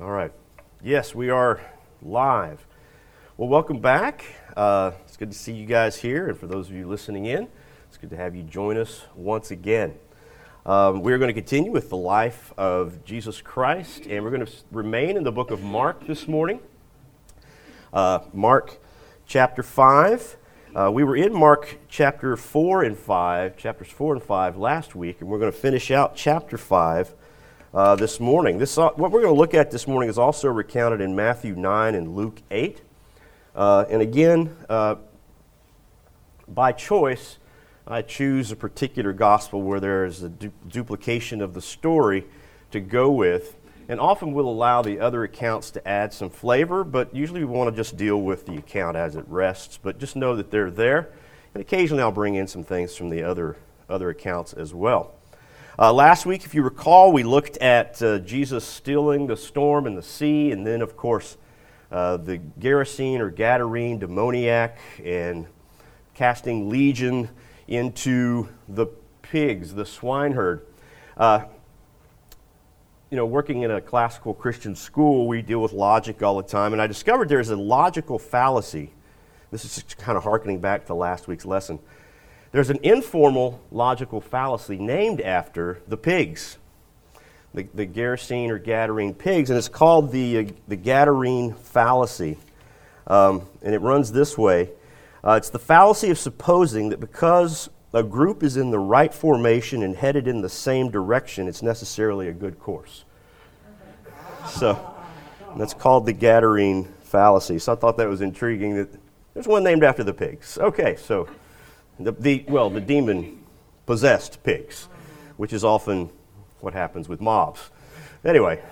All right. Yes, we are live. Well, welcome back. Uh, it's good to see you guys here, and for those of you listening in, it's good to have you join us once again. Um, we're going to continue with the life of Jesus Christ, and we're going to remain in the book of Mark this morning. Uh, Mark chapter 5. Uh, we were in Mark chapter 4 and 5, chapters 4 and 5 last week, and we're going to finish out chapter 5 uh, this morning. This, uh, what we're going to look at this morning is also recounted in Matthew 9 and Luke 8. Uh, and again, uh, by choice, I choose a particular gospel where there is a du- duplication of the story to go with. And often we'll allow the other accounts to add some flavor, but usually we want to just deal with the account as it rests. But just know that they're there. And occasionally I'll bring in some things from the other, other accounts as well. Uh, last week, if you recall, we looked at uh, Jesus stilling the storm in the sea, and then, of course, uh, the Gerasene or Gadarene demoniac and casting legion into the pigs, the swineherd. Uh, you know, working in a classical Christian school, we deal with logic all the time, and I discovered there's a logical fallacy. This is kind of harkening back to last week's lesson there's an informal logical fallacy named after the pigs, the, the Gerasene or Gadarene pigs, and it's called the, uh, the Gadarene fallacy. Um, and it runs this way uh, It's the fallacy of supposing that because a group is in the right formation and headed in the same direction, it's necessarily a good course. So that's called the Gadarene fallacy. So I thought that was intriguing that there's one named after the pigs. Okay, so the, the, well, the demon possessed pigs, which is often what happens with mobs. Anyway,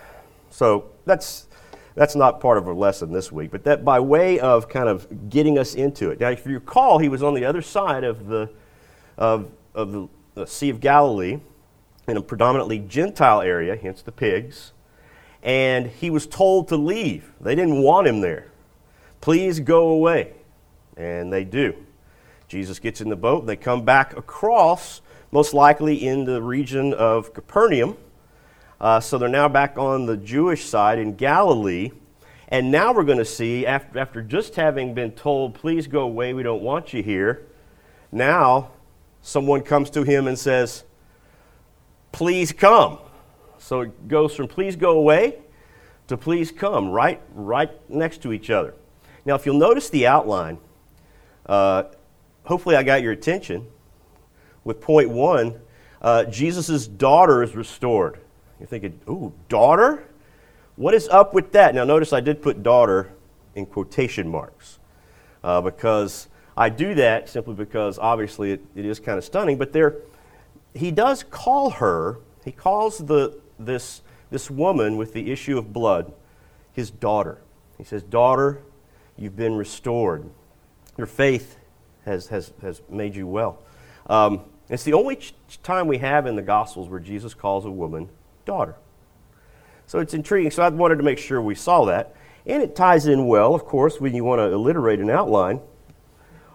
so that's, that's not part of our lesson this week, but that by way of kind of getting us into it. Now, if you recall, he was on the other side of the, of, of the, the Sea of Galilee in a predominantly Gentile area, hence the pigs, and he was told to leave. They didn't want him there. Please go away. And they do. Jesus gets in the boat. They come back across, most likely in the region of Capernaum. Uh, so they're now back on the Jewish side in Galilee. And now we're going to see, after, after just having been told, please go away, we don't want you here, now someone comes to him and says, please come. So it goes from please go away to please come, right, right next to each other. Now, if you'll notice the outline, uh, hopefully I got your attention with point one. Uh, Jesus' daughter is restored. You're thinking, ooh, daughter? What is up with that? Now, notice I did put daughter in quotation marks uh, because I do that simply because obviously it, it is kind of stunning, but there, he does call her, he calls the, this, this woman with the issue of blood his daughter. He says, Daughter, you've been restored. Your faith has, has, has made you well. Um, it's the only ch- time we have in the Gospels where Jesus calls a woman daughter. So it's intriguing. So I wanted to make sure we saw that. And it ties in well, of course, when you want to alliterate an outline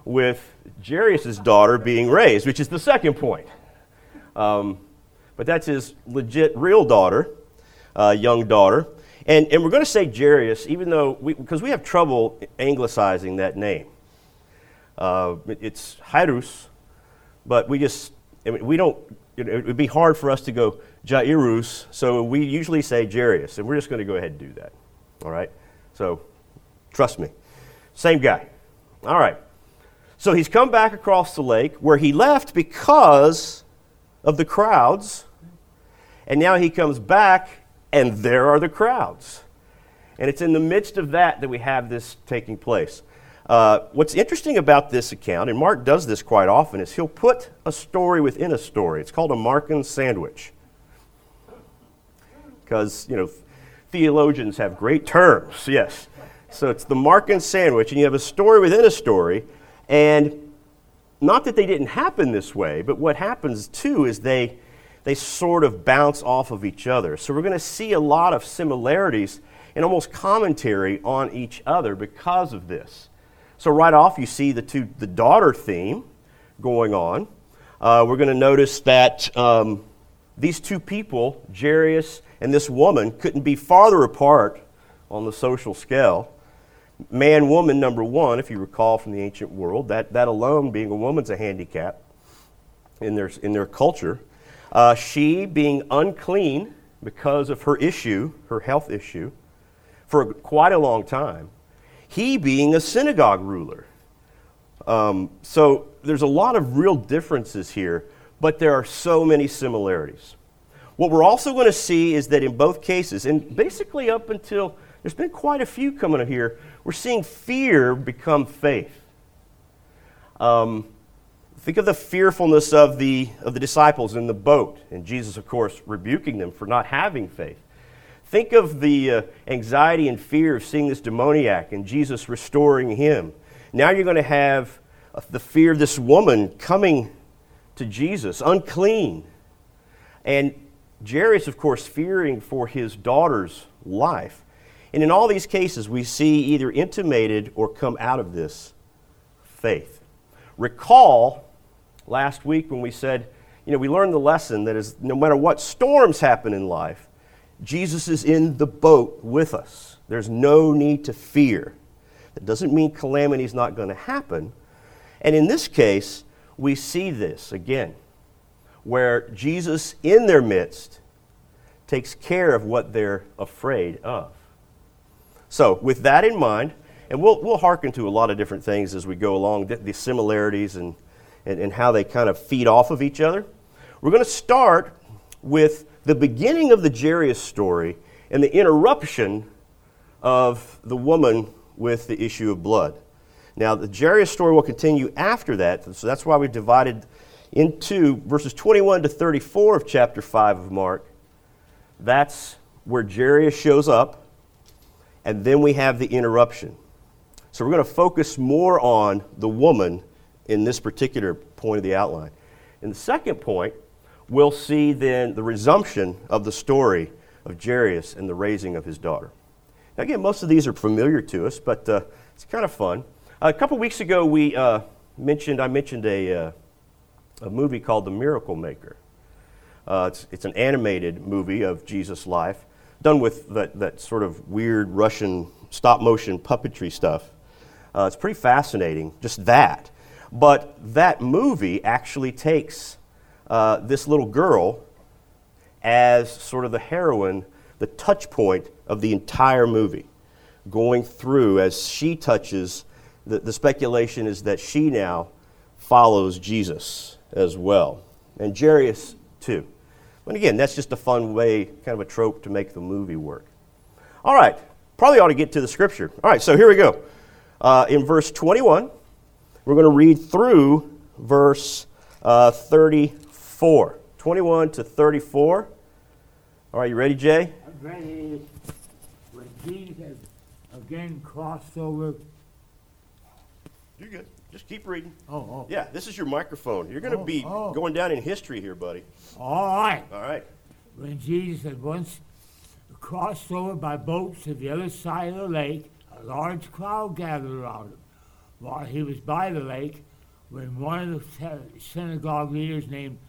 with Jairus' daughter being raised, which is the second point. Um, but that's his legit real daughter, uh, young daughter. And, and we're going to say Jairus, even though, because we, we have trouble anglicizing that name. Uh, it's Jairus, but we just, I mean, we don't, it would be hard for us to go Jairus, so we usually say Jairus, and we're just going to go ahead and do that. All right? So trust me. Same guy. All right. So he's come back across the lake where he left because of the crowds, and now he comes back, and there are the crowds. And it's in the midst of that that we have this taking place. Uh, what's interesting about this account, and Mark does this quite often, is he'll put a story within a story. It's called a Markan sandwich. Because, you know, theologians have great terms, yes. So it's the Markan sandwich, and you have a story within a story. And not that they didn't happen this way, but what happens too is they, they sort of bounce off of each other. So we're going to see a lot of similarities and almost commentary on each other because of this. So right off, you see the two, the daughter theme going on. Uh, we're going to notice that um, these two people, Jairus and this woman, couldn't be farther apart on the social scale. Man, woman, number one, if you recall from the ancient world, that, that alone being a woman's a handicap in their, in their culture. Uh, she being unclean because of her issue, her health issue, for quite a long time. He being a synagogue ruler. Um, so there's a lot of real differences here, but there are so many similarities. What we're also going to see is that in both cases, and basically up until there's been quite a few coming up here, we're seeing fear become faith. Um, think of the fearfulness of the, of the disciples in the boat, and Jesus, of course, rebuking them for not having faith. Think of the uh, anxiety and fear of seeing this demoniac and Jesus restoring him. Now you're going to have uh, the fear of this woman coming to Jesus, unclean. And Jairus, of course, fearing for his daughter's life. And in all these cases, we see either intimated or come out of this faith. Recall last week when we said, you know, we learned the lesson that is no matter what storms happen in life, Jesus is in the boat with us. There's no need to fear. That doesn't mean calamity is not going to happen. And in this case, we see this again, where Jesus in their midst takes care of what they're afraid of. So, with that in mind, and we'll, we'll hearken to a lot of different things as we go along, the, the similarities and, and, and how they kind of feed off of each other. We're going to start with the beginning of the Jairus story and the interruption of the woman with the issue of blood. Now, the Jairus story will continue after that, so that's why we divided into verses 21 to 34 of chapter 5 of Mark. That's where Jairus shows up, and then we have the interruption. So we're going to focus more on the woman in this particular point of the outline. And the second point, we'll see then the resumption of the story of Jairus and the raising of his daughter. Now, again, most of these are familiar to us, but uh, it's kind of fun. A couple weeks ago, we uh, mentioned I mentioned a, uh, a movie called The Miracle Maker. Uh, it's, it's an animated movie of Jesus' life, done with that, that sort of weird Russian stop motion puppetry stuff. Uh, it's pretty fascinating, just that. But that movie actually takes uh, this little girl as sort of the heroine, the touch point of the entire movie, going through as she touches the, the speculation is that she now follows Jesus as well, and Jairus too. But again, that's just a fun way, kind of a trope to make the movie work. All right, probably ought to get to the scripture. All right, so here we go. Uh, in verse 21, we're going to read through verse uh, 34. 21 to 34. All right, you ready, Jay? I'm ready. When Jesus again crossed over you're good. Just keep reading. Oh, oh. Yeah, this is your microphone. You're going to Oh, be oh. going down in history here, buddy. All right. All right. When Jesus had once crossed over by boat to the other side of the lake, a large crowd gathered around him. While he was by the lake, when one of the synagogue leaders named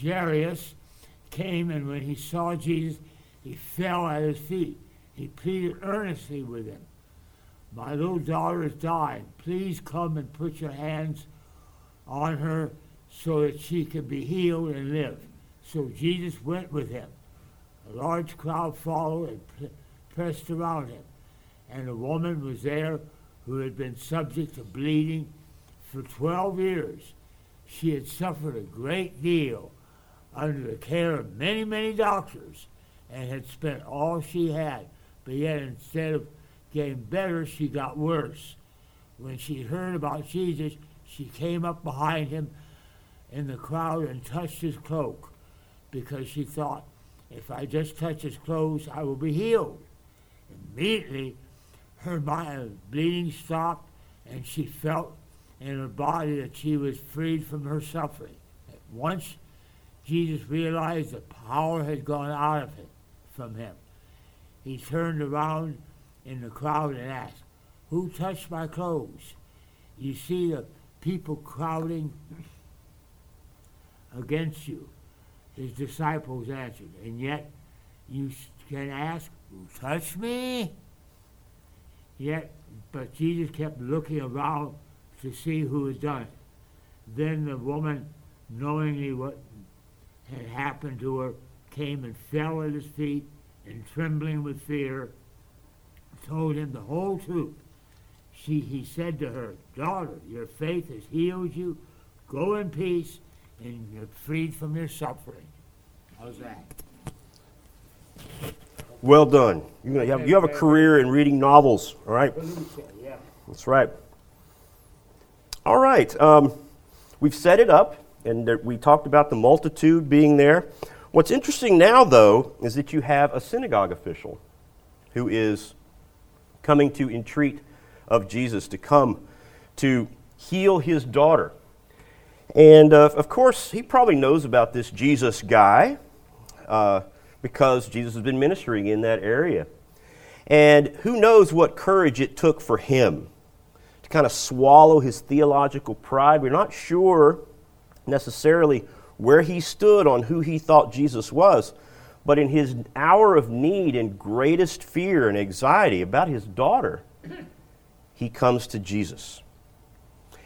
Jairus came, and when he saw Jesus, he fell at his feet. He pleaded earnestly with him. My little daughter has died. Please come and put your hands on her so that she can be healed and live. So Jesus went with him. A large crowd followed and pl- pressed around him. And a woman was there who had been subject to bleeding for 12 years. She had suffered a great deal under the care of many, many doctors and had spent all she had. But yet, instead of getting better, she got worse. When she heard about Jesus, she came up behind him in the crowd and touched his cloak because she thought, if I just touch his clothes, I will be healed. Immediately, her bleeding stopped, and she felt in her body that she was freed from her suffering. At once, Jesus realized the power had gone out of him, from him. He turned around in the crowd and asked, Who touched my clothes? You see the people crowding against you. His disciples answered, And yet you can ask, Who touched me? Yet, but Jesus kept looking around to see who had done it. Then the woman, knowingly what had happened to her, came and fell at his feet, and trembling with fear, told him the whole truth. She, he said to her, Daughter, your faith has healed you. Go in peace, and you're freed from your suffering. How's that? Well done. You have, you have a career in reading novels, all right? That's right. All right. Um, we've set it up, and we talked about the multitude being there. What's interesting now, though, is that you have a synagogue official who is coming to entreat of Jesus to come to heal his daughter. And uh, of course, he probably knows about this Jesus guy uh, because Jesus has been ministering in that area. And who knows what courage it took for him to kind of swallow his theological pride. We're not sure necessarily where he stood on who he thought Jesus was, but in his hour of need and greatest fear and anxiety about his daughter, he comes to Jesus.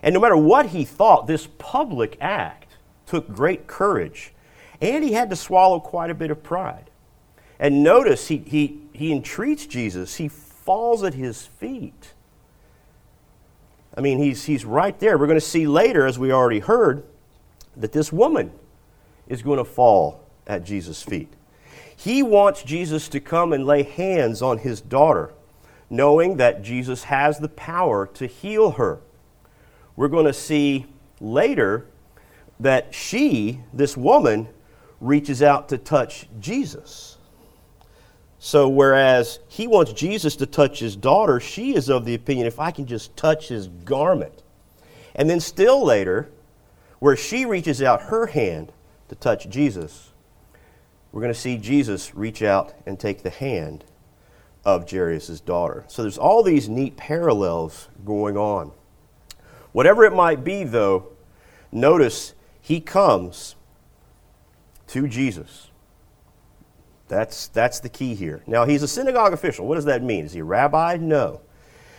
And no matter what he thought, this public act took great courage, and he had to swallow quite a bit of pride. And notice he, he, he entreats Jesus, he falls at his feet. I mean, he's, he's right there. We're going to see later, as we already heard, that this woman is going to fall at Jesus' feet. He wants Jesus to come and lay hands on his daughter, knowing that Jesus has the power to heal her. We're going to see later that she, this woman, reaches out to touch Jesus. So, whereas he wants Jesus to touch his daughter, she is of the opinion if I can just touch his garment. And then, still later, where she reaches out her hand to touch Jesus, we're going to see Jesus reach out and take the hand of Jairus' daughter. So there's all these neat parallels going on. Whatever it might be, though, notice he comes to Jesus. That's, that's the key here. Now, he's a synagogue official. What does that mean? Is he a rabbi? No.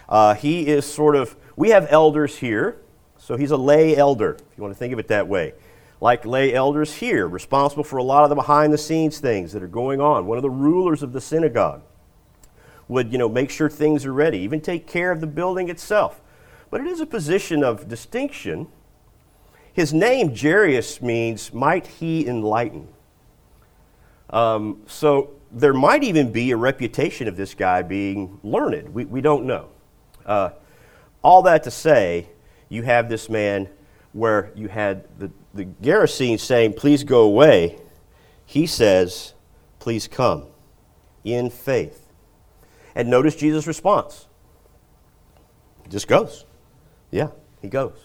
Uh, he is sort of, we have elders here, so he's a lay elder, if you want to think of it that way. Like lay elders here, responsible for a lot of the behind the scenes things that are going on. One of the rulers of the synagogue would, you know, make sure things are ready, even take care of the building itself. But it is a position of distinction. His name, Jairus, means might he enlighten. Um, so there might even be a reputation of this guy being learned. We, we don't know. Uh, all that to say, you have this man where you had the, the Gerasene saying, Please go away. He says, Please come in faith. And notice Jesus' response. He just goes. Yeah, he goes.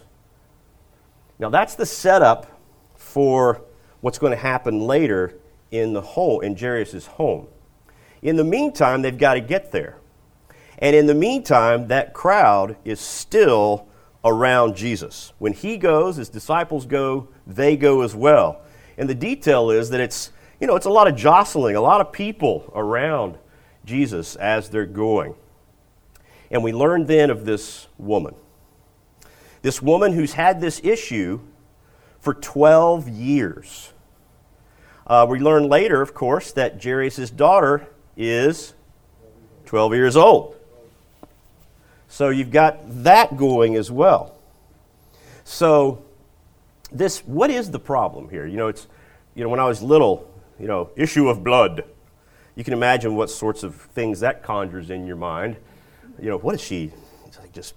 Now that's the setup for what's going to happen later in the home in Jairus' home. In the meantime, they've got to get there. And in the meantime, that crowd is still around Jesus. When he goes, his disciples go, they go as well. And the detail is that it's, you know, it's a lot of jostling, a lot of people around Jesus as they're going. And we learn then of this woman. This woman who's had this issue for 12 years. Uh, we learn later, of course, that Jairus' daughter is 12 years old. So you've got that going as well. So this what is the problem here? You know, it's you know, when I was little, you know, issue of blood. You can imagine what sorts of things that conjures in your mind. You know, what is she? It's like just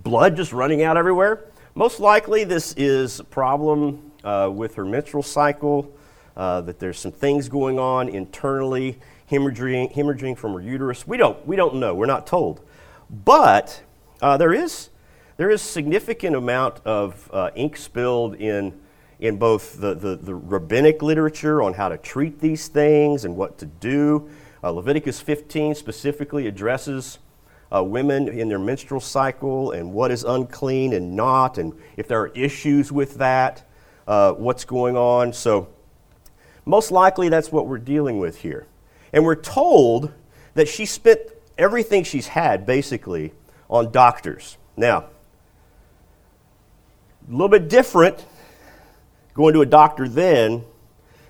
blood just running out everywhere. Most likely, this is a problem uh, with her menstrual cycle. Uh, that there's some things going on internally, hemorrhaging, hemorrhaging from her uterus. We don't, we don't know. We're not told. But uh, there is there is significant amount of uh, ink spilled in in both the, the, the, rabbinic literature on how to treat these things and what to do. Uh, Leviticus 15 specifically addresses uh, women in their menstrual cycle and what is unclean and not, and if there are issues with that, uh, what's going on. So, most likely that's what we're dealing with here. And we're told that she spent everything she's had basically on doctors. Now, a little bit different going to a doctor then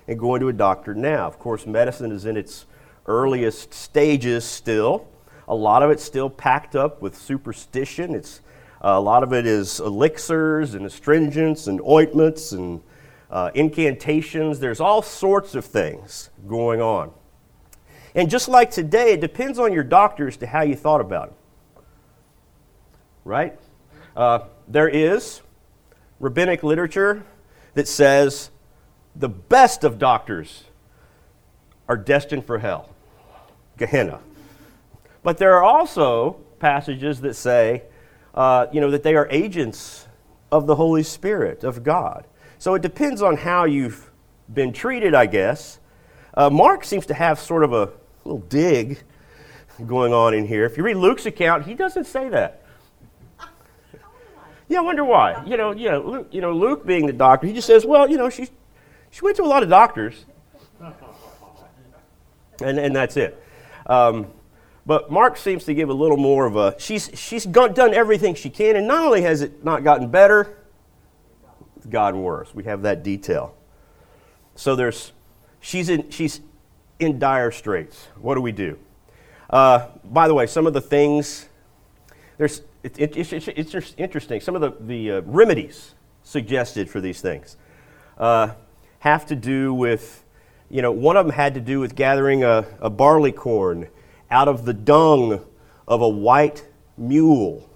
and going to a doctor now. Of course, medicine is in its earliest stages still. A lot of it's still packed up with superstition. It's uh, a lot of it is elixirs and astringents and ointments and uh, incantations. There's all sorts of things going on. And just like today, it depends on your doctor as to how you thought about it. Right? Uh, there is rabbinic literature that says the best of doctors are destined for hell, Gehenna. But there are also passages that say, uh, you know, that they are agents of the Holy Spirit, of God. So it depends on how you've been treated, I guess. Uh, Mark seems to have sort of a little dig going on in here. If you read Luke's account, he doesn't say that. Yeah, I wonder why. You know, you know, Luke, you know, Luke being the doctor, he just says, well, you know, she, she went to a lot of doctors. And, and that's it. Um, but Mark seems to give a little more of a, she's, she's done everything she can, and not only has it not gotten better, it's gotten worse. We have that detail. So there's, she's in, she's in dire straits. What do we do? Uh, by the way, some of the things, there's, it, it, it's, it's, interesting. Some of the, the uh, remedies suggested for these things uh, have to do with, you know, one of them had to do with gathering a, a barley corn out of the dung of a white mule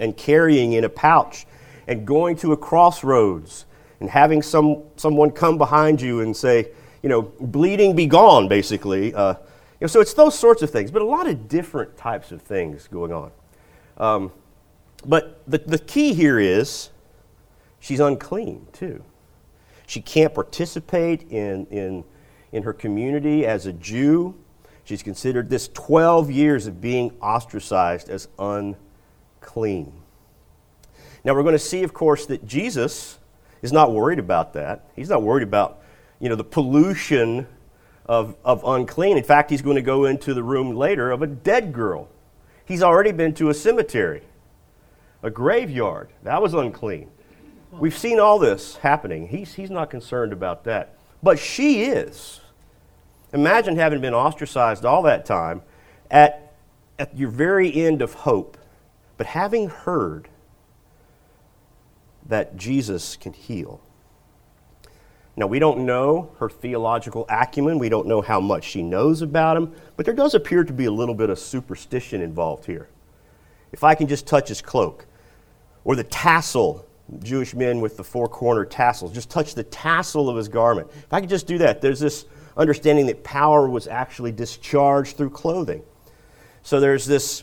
and carrying in a pouch and going to a crossroads and having some, someone come behind you and say, you know, bleeding be gone, basically. Uh, you know, so it's those sorts of things, but a lot of different types of things going on. Um, but the, the key here is she's unclean, too. She can't participate in, in, in her community as a Jew. She's considered this 12 years of being ostracized as unclean. Now, we're going to see, of course, that Jesus is not worried about that. He's not worried about, you know, the pollution of, of unclean. In fact, he's going to go into the room later of a dead girl. He's already been to a cemetery, a graveyard. That was unclean. We've seen all this happening. He's, he's not concerned about that. But she is. Imagine having been ostracized all that time at, at your very end of hope, but having heard that Jesus can heal. Now, we don't know her theological acumen. We don't know how much she knows about him, but there does appear to be a little bit of superstition involved here. If I can just touch his cloak, or the tassel, Jewish men with the four corner tassels, just touch the tassel of his garment. If I could just do that, there's this understanding that power was actually discharged through clothing. So there's this,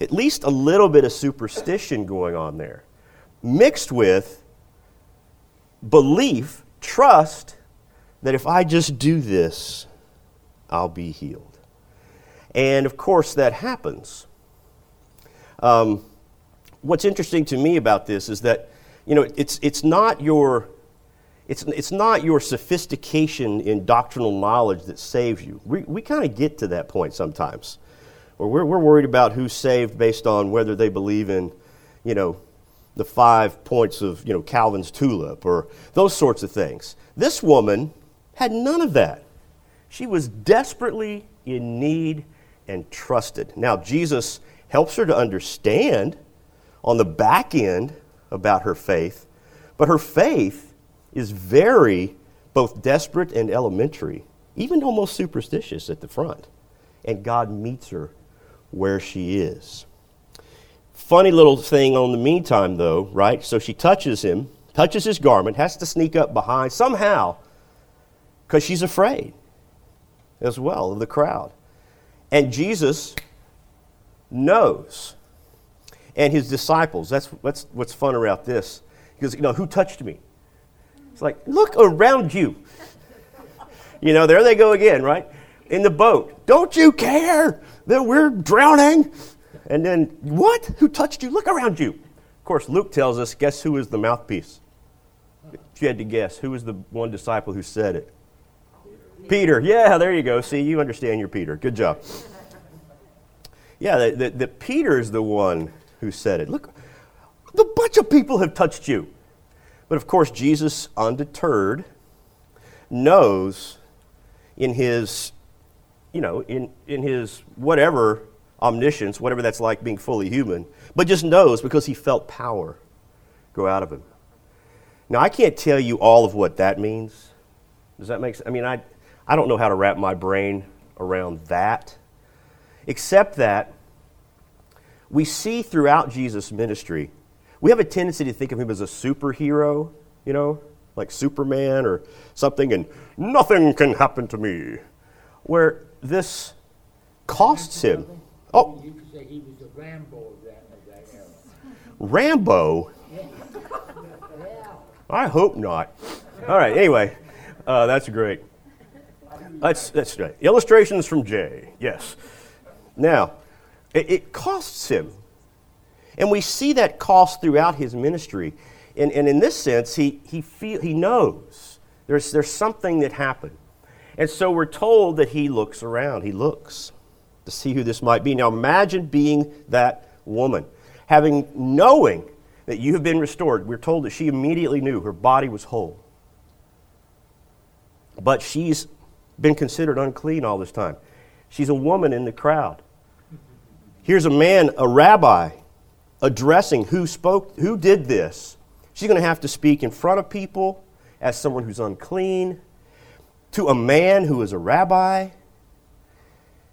at least a little bit of superstition going on there, mixed with belief trust that if I just do this, I'll be healed. And of course, that happens. Um, what's interesting to me about this is that, you know, it's, it's, not your, it's, it's not your sophistication in doctrinal knowledge that saves you. We, we kind of get to that point sometimes, where we're, we're worried about who's saved based on whether they believe in, you know, the five points of you know, Calvin's tulip or those sorts of things. This woman had none of that. She was desperately in need and trusted. Now, Jesus helps her to understand on the back end about her faith, but her faith is very both desperate and elementary, even almost superstitious at the front. And God meets her where she is. Funny little thing on the meantime, though, right? So she touches him, touches his garment, has to sneak up behind somehow because she's afraid as well of the crowd. And Jesus knows. And his disciples, that's, that's what's fun about this. Because, you know, who touched me? It's like, look around you. You know, there they go again, right? In the boat. Don't you care that we're drowning? And then, what? Who touched you? Look around you. Of course, Luke tells us guess who is the mouthpiece? If you had to guess, who was the one disciple who said it? Peter. Peter. Yeah, there you go. See, you understand your Peter. Good job. Yeah, the that, that Peter's the one who said it. Look, a bunch of people have touched you. But of course, Jesus, undeterred, knows in his, you know, in, in his whatever omniscience, whatever that's like being fully human, but just knows because he felt power go out of him. Now, I can't tell you all of what that means. Does that make sense? I mean, I, I don't know how to wrap my brain around that, except that we see throughout Jesus' ministry, we have a tendency to think of him as a superhero, you know, like Superman or something, and nothing can happen to me. Where this costs him. Oh. You could say he was a Rambo of that, of that era. Rambo? I hope not. All right, anyway, uh, that's great. That's, that's great. Illustrations from Jay, yes. Now, it, it costs him. And we see that cost throughout his ministry. And, and in this sense, he, he, feel, he knows there's, there's something that happened. And so we're told that he looks around. He looks to see who this might be. Now imagine being that woman, having knowing that you have been restored. We're told that she immediately knew her body was whole. But she's been considered unclean all this time. She's a woman in the crowd. Here's a man, a rabbi, addressing who spoke, who did this. She's going to have to speak in front of people as someone who's unclean, to a man who is a rabbi,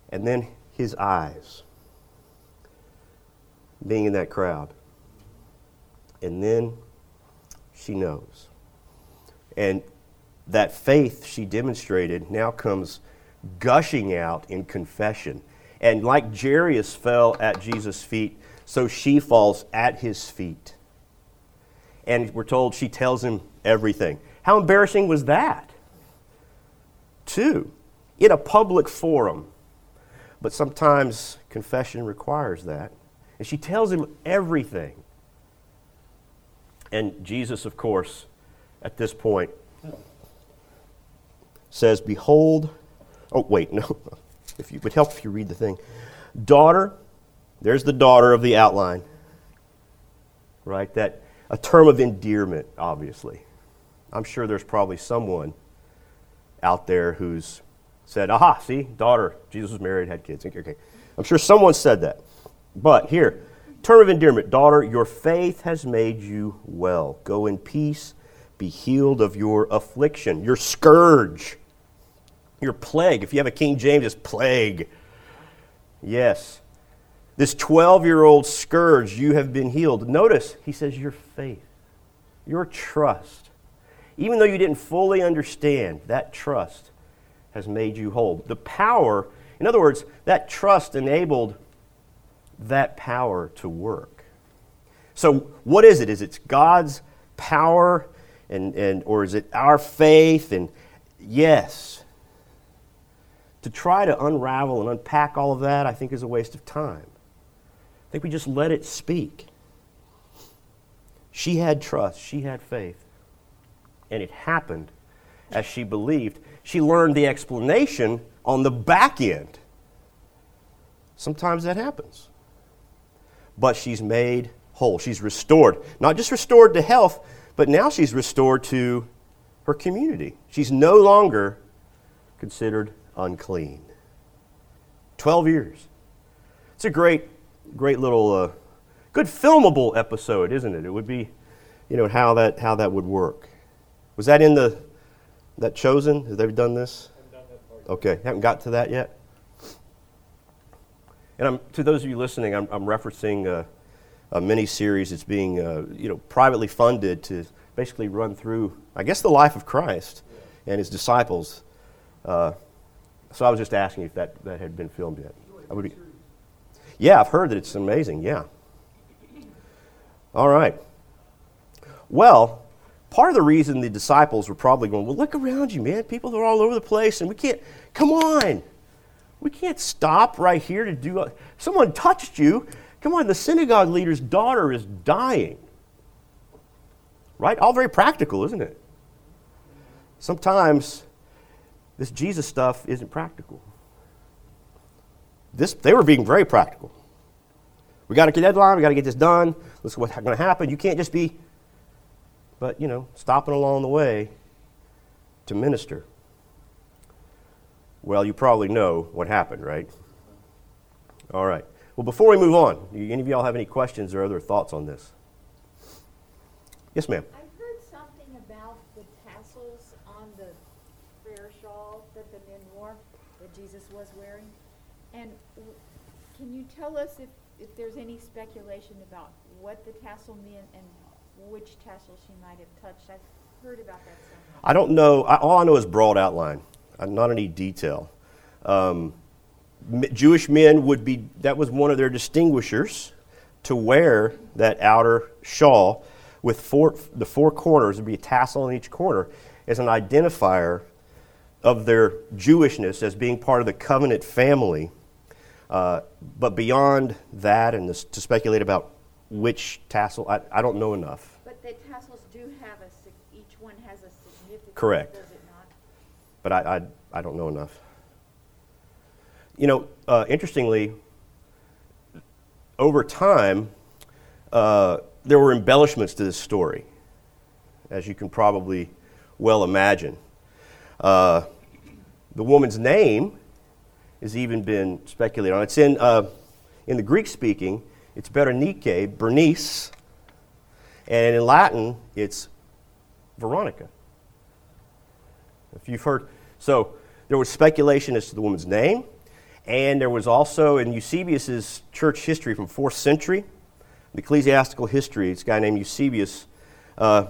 and then his eyes being in that crowd. And then she knows. And that faith she demonstrated now comes gushing out in confession. And like Jairus fell at Jesus' feet, so she falls at his feet. And we're told she tells him everything. How embarrassing was that? Two, in a public forum. But sometimes confession requires that. And she tells him everything. And Jesus, of course, at this point, says, Behold, oh, wait, no. If you would help if you read the thing. Daughter, there's the daughter of the outline, right? That a term of endearment, obviously. I'm sure there's probably someone out there who's said, aha, see, daughter, Jesus was married, had kids. Okay. I'm sure someone said that. But here, term of endearment, daughter, your faith has made you well. Go in peace, be healed of your affliction, your scourge, your plague. If you have a King James, it's plague. Yes. This 12 year old scourge, you have been healed. Notice, he says, your faith, your trust. Even though you didn't fully understand, that trust has made you whole. The power, in other words, that trust enabled that power to work. So, what is it? Is it God's power, and, and, or is it our faith? And yes. To try to unravel and unpack all of that, I think, is a waste of time I think we just let it speak. She had trust, she had faith, and it happened as she believed. She learned the explanation on the back end. Sometimes that happens. But she's made whole. She's restored. Not just restored to health, but now she's restored to her community. She's no longer considered unclean. 12 years. It's a great great little, uh, good filmable episode, isn't it? It would be, you know, how that how that would work. Was that in the that chosen? Have they done this? Okay, haven't got to that yet. And I'm, to those of you listening, I'm, I'm referencing a, a mini series that's being, uh, you know, privately funded to basically run through, I guess, the life of Christ and his disciples. Uh, so I was just asking if that, that had been filmed yet. I would be, yeah, I've heard that it's amazing. Yeah. All right. Well, part of the reason the disciples were probably going, well, look around you, man. People are all over the place, and we can't, come on. We can't stop right here to do. Someone touched you. Come on, the synagogue leader's daughter is dying. Right? All very practical, isn't it? Sometimes this Jesus stuff isn't practical. this, they were being very practical. We got a deadline, we got to get this done. This is what's going to happen. You can't just be, but, you know, stopping along the way to minister. Well, you probably know what happened, right? All right. Well, before we move on, any of y'all have any questions or other thoughts on this? Yes, ma'am. I heard something about the tassels on the prayer shawl that the men wore, that Jesus was wearing. And can you tell us if, if there's any speculation about what the tassel meant and which tassel she might have touched? I've heard about that somewhere. I don't know. I, all I know is broad outline, uh, not any detail. Um, Jewish men would be, that was one of their distinguishers to wear that outer shawl with four, the four corners, would be a tassel on each corner, as an identifier of their Jewishness as being part of the covenant family. Uh, but beyond that, and this, to speculate about which tassel, I, I don't know enough. But the tassels do have a, sig- each one has a significance. Correct. Does it not? but I, I, I don't know enough. You know, uh, interestingly, over time, uh, there were embellishments to this story, as you can probably well imagine. Uh, the woman's name has even been speculated on. It's in, uh, in the Greek speaking, it's Berenike, Bernice, and in Latin, it's Veronica. If you've heard, so there was speculation as to the woman's name, and there was also in Eusebius's church history from fourth century, the ecclesiastical history. A guy named Eusebius. Uh,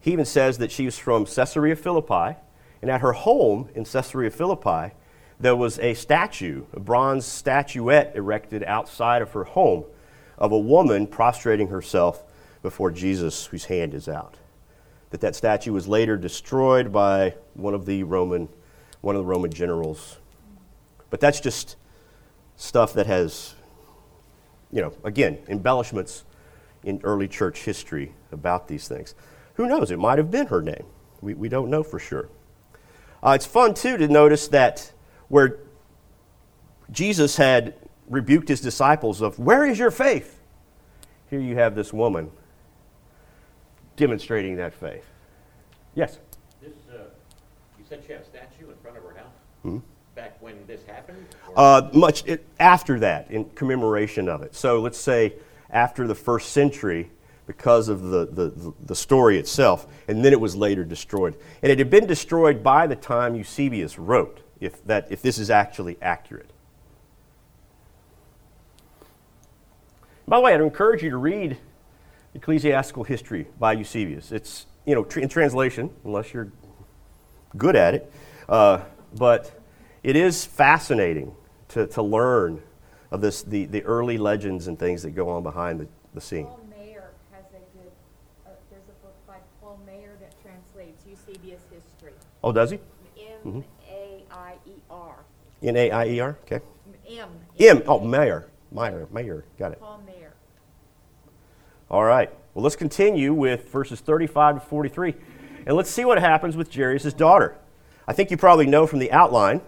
he even says that she was from Caesarea Philippi, and at her home in Caesarea Philippi, there was a statue, a bronze statuette erected outside of her home of a woman prostrating herself before Jesus, whose hand is out that that statue was later destroyed by one of the Roman, one of the Roman generals. But that's just stuff that has, you know, again, embellishments in early church history about these things. Who knows? It might have been her name. We, we don't know for sure. Uh, it's fun, too, to notice that where Jesus had rebuked his disciples of, Where is your faith? Here you have this woman demonstrating that faith. Yes? This, uh, you said she had a statue in front of her house? Hmm? Back when this happened? Uh, much it, after that, in commemoration of it. So let's say after the first century, because of the, the, the story itself, and then it was later destroyed. And it had been destroyed by the time Eusebius wrote, if, that, if this is actually accurate. By the way, I'd encourage you to read Ecclesiastical History by Eusebius. It's, you know, tr- in translation, unless you're good at it. Uh, but it is fascinating to, to learn of this, the, the early legends and things that go on behind the, the scene. Paul Maier has a good, uh, there's a book by Paul Maier that translates Eusebius history. Oh, does he? M A I E R. N A I E R? Okay. M. M. Oh, Maier. Maier. Maier. Got it. Paul Maier. All right. Well, let's continue with verses 35 to 43. And let's see what happens with Jairus' daughter. I think you probably know from the outline.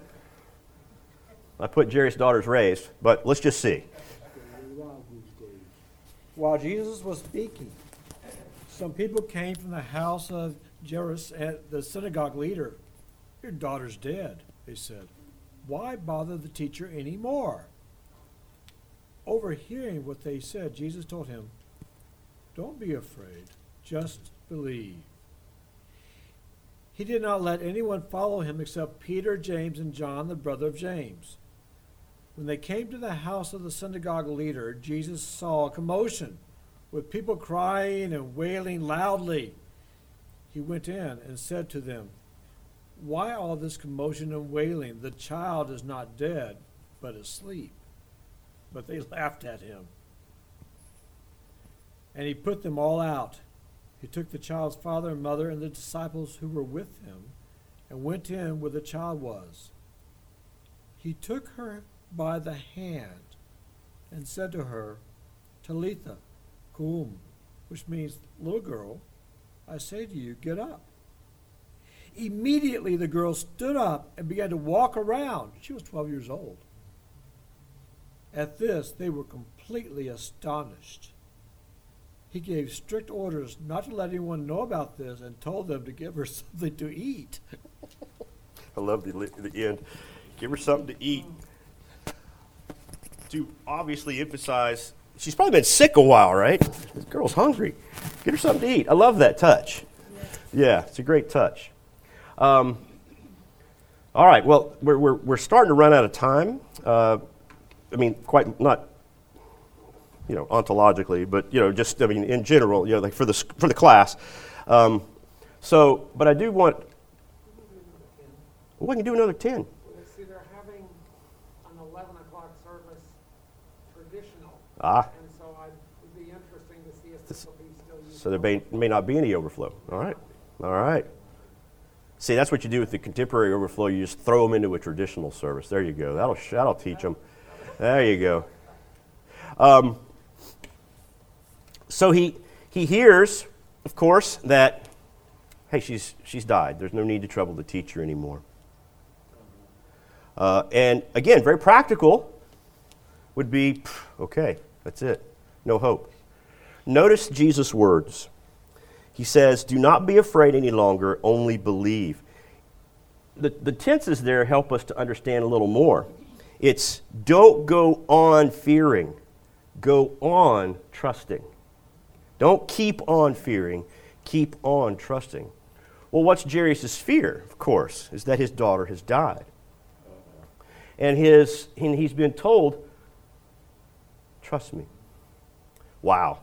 I put Jairus' daughter's raised, but let's just see. While Jesus was speaking, some people came from the house of Jairus, and the synagogue leader. Your daughter's dead, they said. Why bother the teacher any more? Overhearing what they said, Jesus told him, Don't be afraid, just believe. He did not let anyone follow him except Peter, James, and John, the brother of James. When they came to the house of the synagogue leader, Jesus saw a commotion, with people crying and wailing loudly. He went in and said to them, Why all this commotion and wailing? The child is not dead, but asleep. But they laughed at him. And he put them all out. He took the child's father and mother and the disciples who were with him and went in where the child was. He took her by the hand and said to her, Talitha, cum, which means, little girl, I say to you, get up. Immediately the girl stood up and began to walk around. She was 12 years old. At this, they were completely astonished. He gave strict orders not to let anyone know about this and told them to give her something to eat. I love the, the end. Give her something to eat. To obviously emphasize, she's probably been sick a while, right? This girl's hungry. Get her something to eat. I love that touch. Yeah, it's a great touch. Um, all right, well, we're, we're, we're starting to run out of time. Uh, I mean, quite not, you know, ontologically, but, you know, just, I mean, in general, you know, like for the, for the class. Um, so, but I do want, well, we can do another 10. See, they're having an eleven o'clock service traditional, Ah, and so I, it'd be interesting to see if this will be still used. so there may, may not be any overflow. All right. All right. See, that's what you do with the contemporary overflow. You just throw them into a traditional service. There you go. That'll, that'll teach them. There you go. Um, so he, he hears, of course, that, hey, she's, she's died. There's no need to trouble the teacher anymore. Uh, and again, very practical would be, okay, that's it. No hope. Notice Jesus' words. He says, Do not be afraid any longer, only believe. The, the tenses there help us to understand a little more. It's don't go on fearing, go on trusting. Don't keep on fearing, keep on trusting. Well, what's Jairus' fear, of course, is that his daughter has died. And, his, and he's been told, trust me. Wow.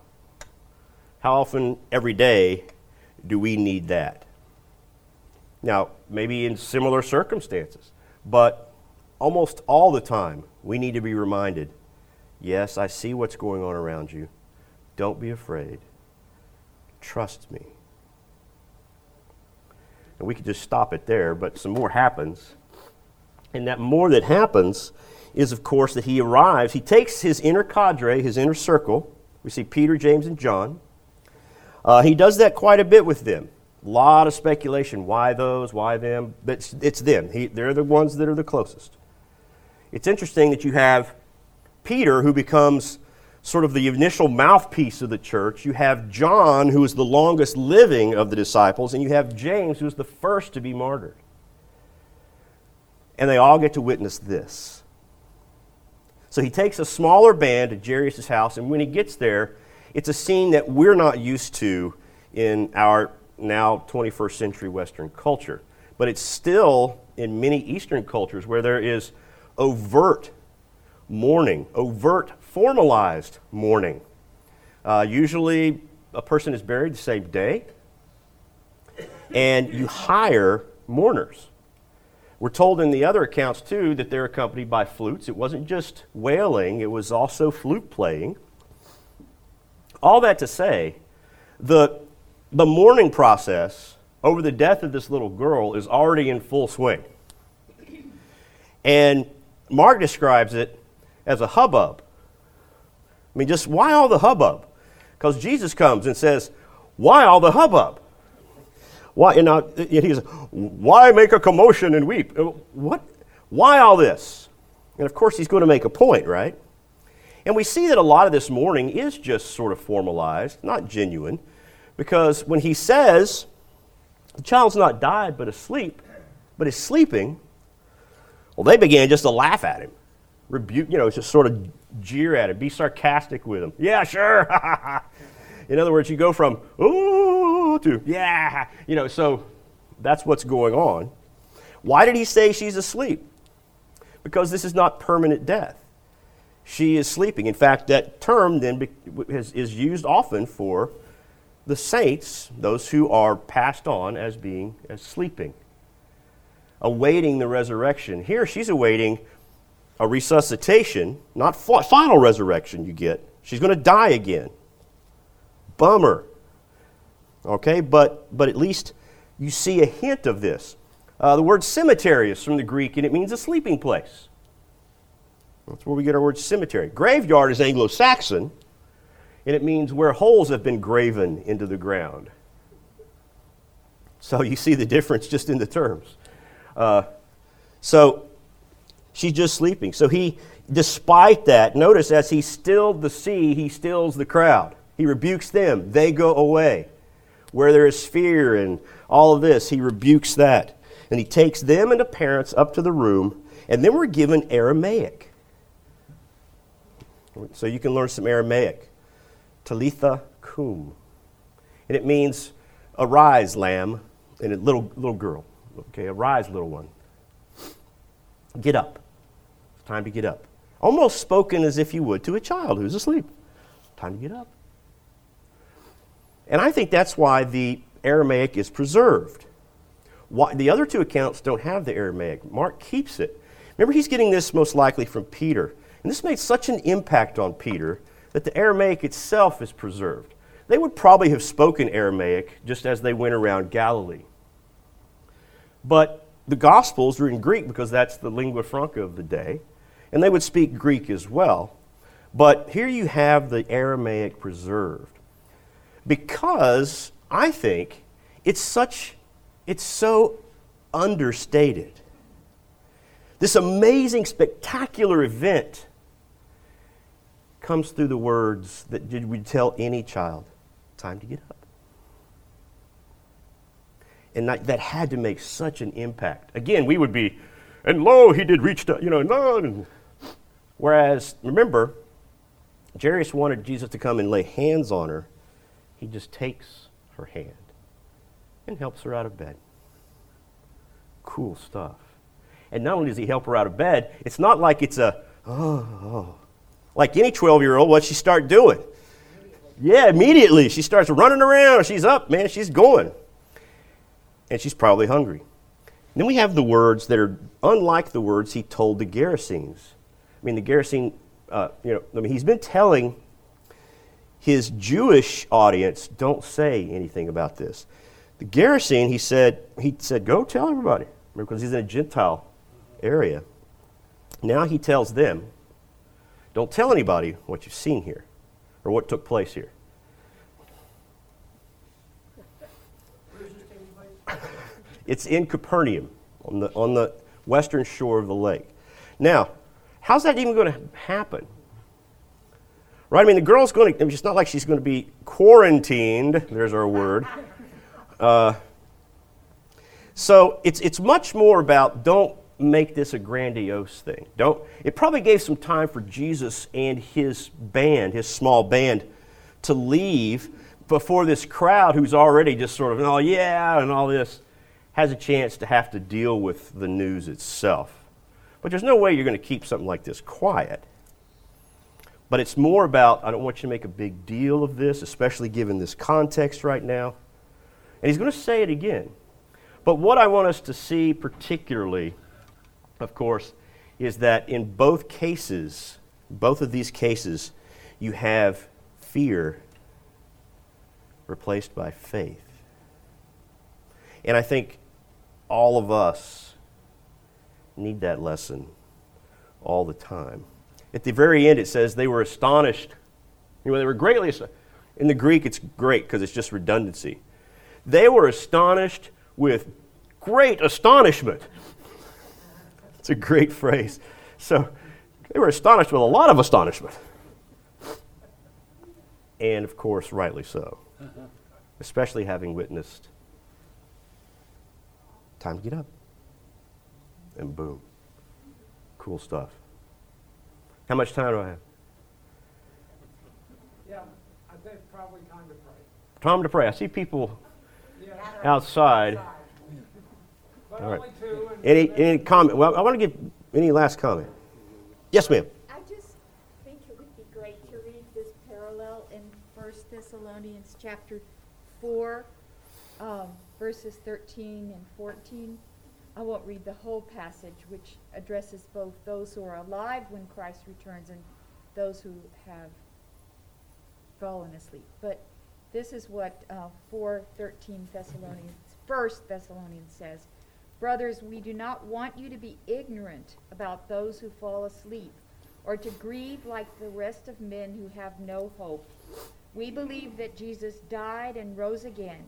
How often every day do we need that? Now, maybe in similar circumstances, but almost all the time we need to be reminded yes, I see what's going on around you. Don't be afraid. Trust me. And we could just stop it there, but some more happens. And that more that happens is, of course, that he arrives. He takes his inner cadre, his inner circle. We see Peter, James, and John. Uh, he does that quite a bit with them. A lot of speculation. Why those? Why them? But it's, it's them. He, they're the ones that are the closest. It's interesting that you have Peter, who becomes sort of the initial mouthpiece of the church. You have John, who is the longest living of the disciples. And you have James, who is the first to be martyred. And they all get to witness this. So he takes a smaller band to Jairus' house, and when he gets there, it's a scene that we're not used to in our now 21st century Western culture. But it's still in many Eastern cultures where there is overt mourning, overt formalized mourning. Uh, usually, a person is buried the same day, and you hire mourners. We're told in the other accounts, too, that they're accompanied by flutes. It wasn't just wailing, it was also flute playing. All that to say, the, the mourning process over the death of this little girl is already in full swing. And Mark describes it as a hubbub. I mean, just why all the hubbub? Because Jesus comes and says, Why all the hubbub? Why, and now, he says, Why make a commotion and weep? Uh, What? Why all this? And of course, he's going to make a point, right? And we see that a lot of this mourning is just sort of formalized, not genuine, because when he says, the child's not died but asleep, but is sleeping, well, they began just to laugh at him, rebuke, you know, just sort of jeer at it, be sarcastic with him. Yeah, sure. In other words, you go from, ooh, to, yeah, you know, so that's what's going on. Why did he say she's asleep? Because this is not permanent death she is sleeping. In fact, that term then is used often for the saints, those who are passed on as being as sleeping, awaiting the resurrection. Here she's awaiting a resuscitation, not final resurrection you get. She's going to die again. Bummer. Okay, but, but at least you see a hint of this. Uh, the word cemetery is from the Greek and it means a sleeping place. That's where we get our word cemetery. Graveyard is Anglo Saxon, and it means where holes have been graven into the ground. So you see the difference just in the terms. Uh, so she's just sleeping. So he, despite that, notice as he stilled the sea, he stills the crowd. He rebukes them, they go away. Where there is fear and all of this, he rebukes that. And he takes them and the parents up to the room, and then we're given Aramaic. So you can learn some Aramaic. Talitha kum. And it means, arise, lamb, and a little, little girl. Okay, arise, little one. Get up. Time to get up. Almost spoken as if you would to a child who's asleep. Time to get up. And I think that's why the Aramaic is preserved. Why, the other two accounts don't have the Aramaic. Mark keeps it. Remember, he's getting this most likely from Peter. And this made such an impact on Peter that the Aramaic itself is preserved. They would probably have spoken Aramaic just as they went around Galilee. But the Gospels are in Greek because that's the lingua franca of the day, and they would speak Greek as well. But here you have the Aramaic preserved because I think it's such, it's so understated. This amazing, spectacular event comes through the words that did we tell any child, time to get up. And that, that had to make such an impact. Again, we would be, and lo, he did reach, to, you know, no. Whereas, remember, Jairus wanted Jesus to come and lay hands on her. He just takes her hand and helps her out of bed. Cool stuff. And not only does he help her out of bed, it's not like it's a, oh, oh. like any 12 year old, what she start doing? Yeah, immediately. She starts running around. She's up, man. She's going. And she's probably hungry. then we have the words that are unlike the words he told the Gerasenes. I mean, the Gerasene, uh, you know, I mean, he's been telling his Jewish audience, don't say anything about this. The Gerasene, he said, he said, go tell everybody, because he's in a Gentile area. Now he tells them, don't tell anybody what you've seen here or what took place here. It's in Capernaum on the, on the western shore of the lake. Now, how's that even going to happen? Right? I mean, the girl's going to, it's not like she's going to be quarantined. There's our word. Uh, so it's, it's much more about don't make this a grandiose thing. Don't. It probably gave some time for Jesus and his band, his small band, to leave before this crowd who's already just sort of, oh yeah, and all this, has a chance to have to deal with the news itself. But there's no way you're going to keep something like this quiet. But it's more about, I don't want you to make a big deal of this, especially given this context right now. And he's going to say it again. But what I want us to see particularly of course, is that in both cases, both of these cases, you have fear replaced by faith. And I think all of us need that lesson all the time. At the very end, it says they were astonished. You know, they were greatly astonished. In the Greek, it's great because it's just redundancy. They were astonished with great astonishment. It's a great phrase. So they were astonished with a lot of astonishment. And of course, rightly so, uh-huh. especially having witnessed time to get up. And boom. Cool stuff. How much time do I have? Yeah, I think probably time to pray. Time to pray. I see people Yeah. outside. But All right. only two. Any, any comment? Well, I want to give any last comment. Yes, ma'am. I just think it would be great to read this parallel in First Thessalonians chapter four, um, verses thirteen and fourteen. I won't read the whole passage, which addresses both those who are alive when Christ returns and those who have fallen asleep. But this is what uh, 4:13 Thessalonians, First Thessalonians says. Brothers, we do not want you to be ignorant about those who fall asleep, or to grieve like the rest of men who have no hope. We believe that Jesus died and rose again,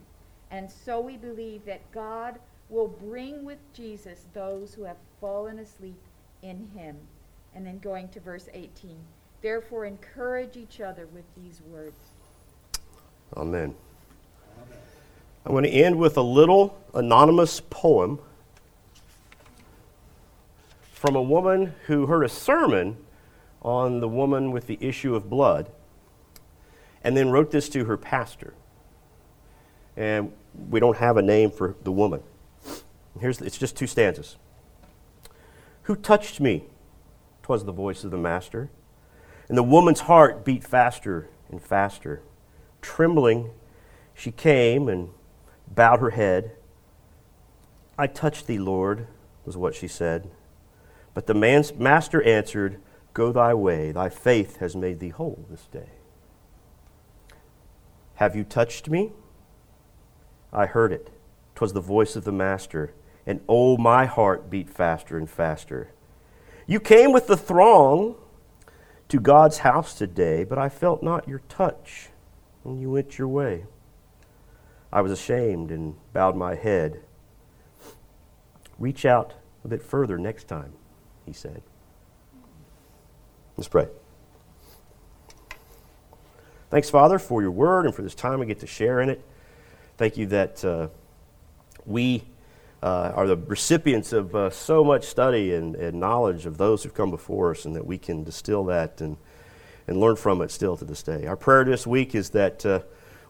and so we believe that God will bring with Jesus those who have fallen asleep in him. And then going to verse 18. Therefore, encourage each other with these words. Amen. I'm going to end with a little anonymous poem from a woman who heard a sermon on the woman with the issue of blood and then wrote this to her pastor. And we don't have a name for the woman. Here's it's just two stanzas. Who touched me? 'Twas the voice of the master. And the woman's heart beat faster and faster. Trembling, she came and bowed her head. I touched thee, Lord, was what she said. But the man's master answered, Go thy way, thy faith has made thee whole this day. Have you touched me? I heard it. 'Twas the voice of the master, and oh, my heart beat faster and faster. You came with the throng to God's house today, but I felt not your touch, and you went your way. I was ashamed and bowed my head. Reach out a bit further next time, he said. Let's pray. Thanks, Father, for your word and for this time we get to share in it. Thank you that uh, we uh, are the recipients of uh, so much study and, and knowledge of those who've come before us, and that we can distill that and, and learn from it still to this day. Our prayer this week is that uh,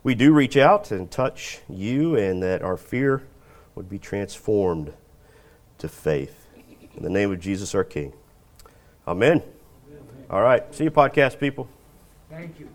we do reach out and touch you, and that our fear would be transformed to faith. In the name of Jesus, our King. Amen. All right. See you, podcast people. Thank you.